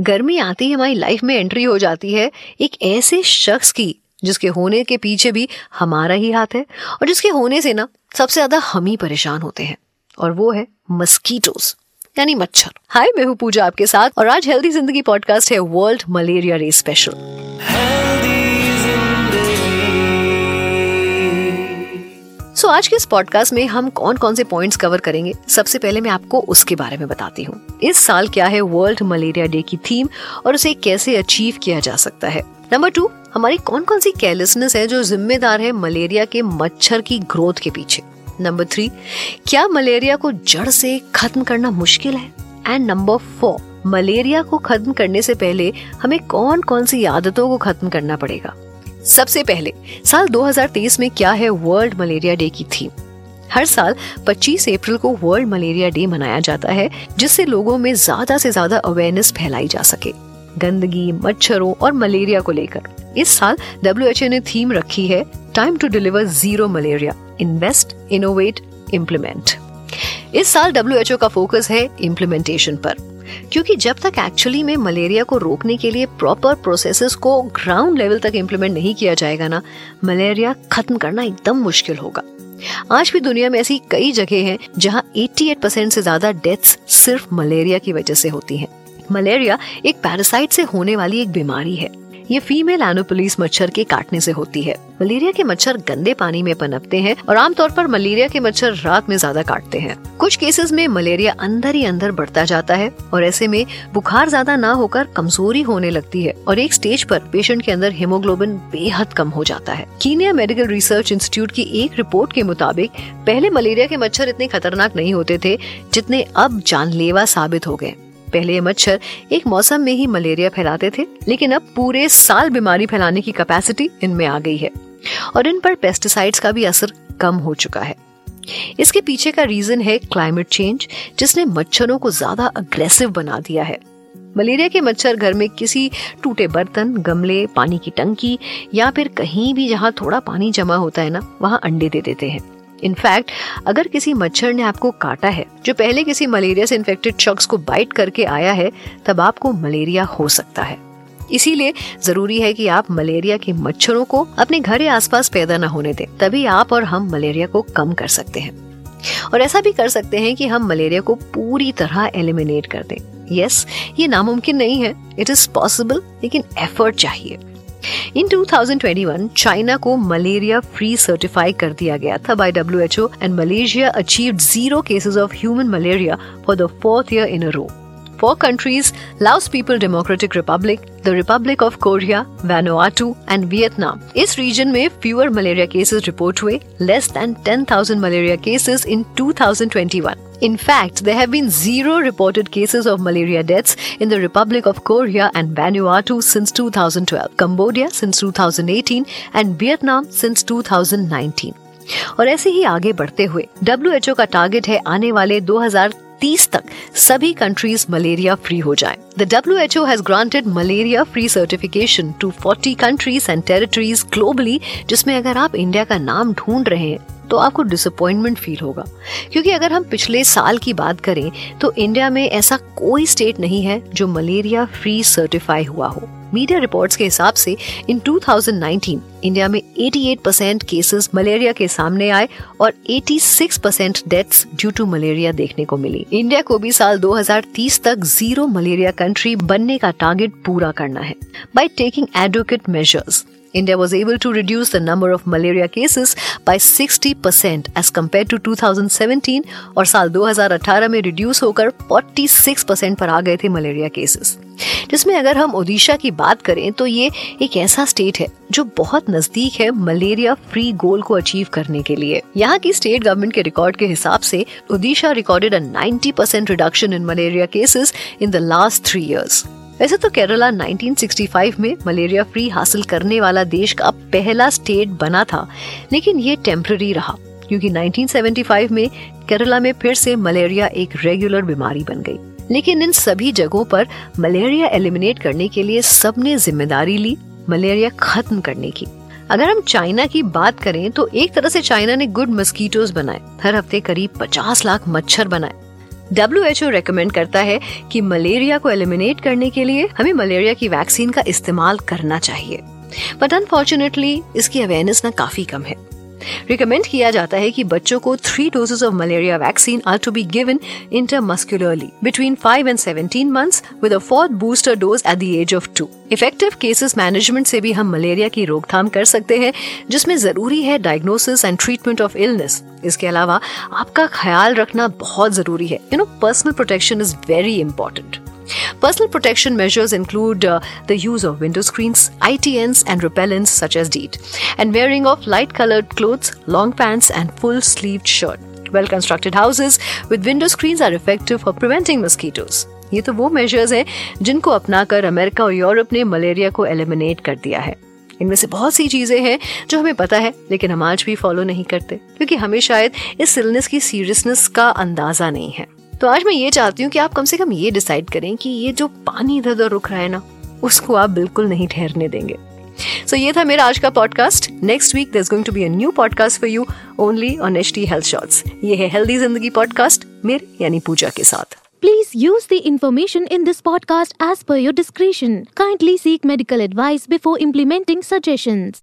गर्मी आती ही हमारी लाइफ में एंट्री हो जाती है एक ऐसे शख्स की, जिसके होने के पीछे भी हमारा ही हाथ है और जिसके होने से ना सबसे ज़्यादा हम ही परेशान होते हैं और वो है मस्कीटोज यानी मच्छर। हाय मैं हूँ पूजा आपके साथ और आज हेल्दी ज़िंदगी पॉडकास्ट है world malaria day special so so, आज के इस पॉडकास्ट में हम कौन कौन से पॉइंट्स कवर करेंगे? सबसे पहले मैं आपको उसके बारे में बताती हूँ। इस साल क्या है वर्ल्ड मलेरिया डे की थीम और उसे कैसे अचीव किया जा सकता है? नंबर टू हमारी कौन कौन सी केयरलेसनेस है जो जिम्मेदार है मलेरिया के मच्छर की ग्रोथ के पीछे? नंबर थ्री क्या मलेरिया को जड़ से खत्म करना मुश्किल है? एंड नंबर फोर मलेरिया को खत्म करने से पहले हमें कौन कौन सी आदतों को खत्म करना पड़ेगा? सबसे पहले, साल 2023 में क्या है वर्ल्ड मलेरिया डे की थीम हर साल 25 अप्रैल को वर्ल्ड मलेरिया डे मनाया जाता है, जिससे लोगों में ज़्यादा से ज़्यादा अवेयरनेस फैलाई जा सके। गंदगी, मच्छरों और मलेरिया को लेकर। इस साल डब्ल्यू ने थीम रखी है time to deliver zero malaria invest innovate implement इस साल डब्ल्यू का फोकस है इम्प्लीमेंटेशन पर। क्योंकि जब तक एक्चुअली में मलेरिया को रोकने के लिए प्रॉपर प्रोसेसेस को ग्राउंड लेवल तक इम्प्लीमेंट नहीं किया जाएगा ना मलेरिया खत्म करना एकदम मुश्किल होगा आज भी दुनिया में ऐसी कई जगह हैं जहाँ 88 परसेंट से ज़्यादा डेथ्स सिर्फ़ मलेरिया की वजह से होती हैं। मलेरिया एक पैरासाइट से होने वाली एक बीमारी है ये फीमेल एनोपोलिस मच्छर के काटने से होती है। मलेरिया के मच्छर गंदे पानी में पनपते हैं और आमतौर पर मलेरिया के मच्छर रात में ज़्यादा काटते हैं। कुछ केसेस में मलेरिया अंदर ही अंदर बढ़ता जाता है और ऐसे में बुखार ज़्यादा ना होकर कमज़ोरी होने लगती है और एक स्टेज पर पेशेंट के अंदर हेमोग्लोबिन बेहद कम हो जाता है। कीनिया मेडिकल रिसर्च इंस्टीट्यूट की एक रिपोर्ट के मुताबिक पहले मलेरिया के मच्छर इतने खतरनाक नहीं होते थे जितने अब जानलेवा साबित हो गए। पहले ये मच्छर एक मौसम में ही मलेरिया फैलाते थे, लेकिन अब पूरे साल बीमारी फैलाने की कैपेसिटी इनमें आ गई है। और इन पर पेस्टिसाइड्स का भी असर कम हो चुका है। इसके पीछे का रीजन है क्लाइमेट चेंज जिसने मच्छरों को ज़्यादा अग्रेसिव बना दिया है। मलेरिया के मच्छर घर में किसी टूटे बर्तन, गमले, पानी की टंकी या फिर कहीं भी जहाँ थोड़ा पानी जमा होता है ना, वहाँ अंडे दे देते हैं। इनफैक्ट अगर किसी मच्छर ने आपको काटा है जो पहले किसी मलेरिया से इन्फेक्टेड शख्स को बाइट करके आया है तब आपको मलेरिया हो सकता है। इसीलिए ज़रूरी है कि आप मलेरिया के मच्छरों को अपने घर या आसपास पैदा न होने दें तभी आप और हम मलेरिया को कम कर सकते हैं। और ऐसा भी कर सकते हैं कि हम मलेरिया को पूरी तरह एलिमिनेट कर दें। यस yes, ये नामुमकिन नहीं है। इट इज़ पॉसिबल लेकिन एफर्ट चाहिए। इन 2021 चाइना को मलेरिया फ्री सर्टिफाई कर दिया गया था by WHO and Malaysia achieved zero cases of human malaria for the fourth year in a row Four countries Laos People Democratic Republic, the Republic of Korea, Vanuatu and Vietnam. इस region में fewer malaria cases report हुए less than 10,000 malaria cases in 2021. In fact, there have been zero reported cases of malaria deaths in the Republic of Korea and Vanuatu since 2012, Cambodia since 2018 and Vietnam since 2019. और ऐसे ही आगे बढ़ते हुए W का target है आने वाले 2030 तक सभी कंट्रीज मलेरिया फ्री हो जाएं। The W H O has granted malaria free certification to 40 countries and territories globally जिसमें अगर आप इंडिया का नाम ढूंढ रहे हैं तो आपको डिसअपॉइंटमेंट फील होगा। क्योंकि अगर हम पिछले साल की बात करें तो इंडिया में ऐसा कोई स्टेट नहीं है जो मलेरिया फ्री सर्टिफाई हुआ हो। मीडिया रिपोर्ट्स के हिसाब से इन 2019 इंडिया में 88 परसेंट केसेस मलेरिया के सामने आए और 86 percent deaths due to malaria देखने को मिली। इंडिया को भी साल 2030 तक ज़ीरो मलेरिया कंट्री बनने का टारगेट पूरा करना है। By taking advocate measures India was able to reduce the number of malaria cases by 60% as compared to 2017 और साल 2018 में रिड्यूस होकर 46% पर आ गए थे मलेरिया केसेस जिसमें अगर हम ओडिशा की बात करें तो ये एक ऐसा स्टेट है जो बहुत नज़दीक है मलेरिया फ्री गोल को अचीव करने के लिए। यहाँ की स्टेट गवर्नमेंट के रिकॉर्ड के हिसाब से Odisha recorded a 90 percent reduction in malaria cases in the last three years वैसे तो केरला 1965 में मलेरिया फ्री हासिल करने वाला देश का पहला स्टेट बना था, लेकिन ये टेम्पररी रहा, क्योंकि 1975 में केरला में फिर से मलेरिया एक रेगुलर बीमारी बन गई। लेकिन इन सभी जगहों पर मलेरिया एलिमिनेट करने के लिए सबने ज़िम्मेदारी ली, मलेरिया खत्म करने की। अगर हम चाइना की बात करें तो एक तरह से चाइना ने गुड मस्कीटोज बनाए, हर हफ़्ते करीब 50 लाख मच्छर बनाए। डब्ल्यू एच रिकमेंड करता है कि मलेरिया को एलिमिनेट करने के लिए हमें मलेरिया की वैक्सीन का इस्तेमाल करना चाहिए। बट अनफॉर्चुनेटली इसकी अवेयरनेस ना काफ़ी कम है। रिकमेंड किया जाता है कि बच्चों को three doses of malaria vaccine are to be given intramuscularly between five and seventeen months with a fourth booster dose at the age of two effective cases management से भी हम मलेरिया की रोकथाम कर सकते हैं, जिसमें ज़रूरी है diagnosis and treatment of illness इसके अलावा आपका ख्याल रखना बहुत ज़रूरी है। You know personal protection is very important Personal protection measures include uh, the use of window screens, ITNs, and repellents such as DEET, and wearing of light colored clothes, long pants, and full sleeved shirt. Well constructed houses with window screens are effective for preventing mosquitoes. ये तो वो measures हैं जिनको अपनाकर America और Europe ने malaria को eliminate कर दिया है इनमें से बहुत सी चीज़ें हैं जो हमें पता है लेकिन हम आज भी फॉलो नहीं करते क्योंकि हमें शायद इस इलनेस की सीरियसनेस का अंदाज़ा नहीं है तो आज मैं ये चाहती हूँ कि आप कम से कम ये डिसाइड करें कि ये जो पानी इधर उधर रुक रहा है ना उसको आप बिल्कुल नहीं ठहरने देंगे सो so, ये था मेरा आज का podcast next week they're going to be a new podcast for you only on H T health shorts ये है हेल्दी ज़िंदगी पॉडकास्ट मेरे यानी पूजा के साथ Please use the information in this podcast as per your discretion. Kindly seek medical advice before implementing suggestions.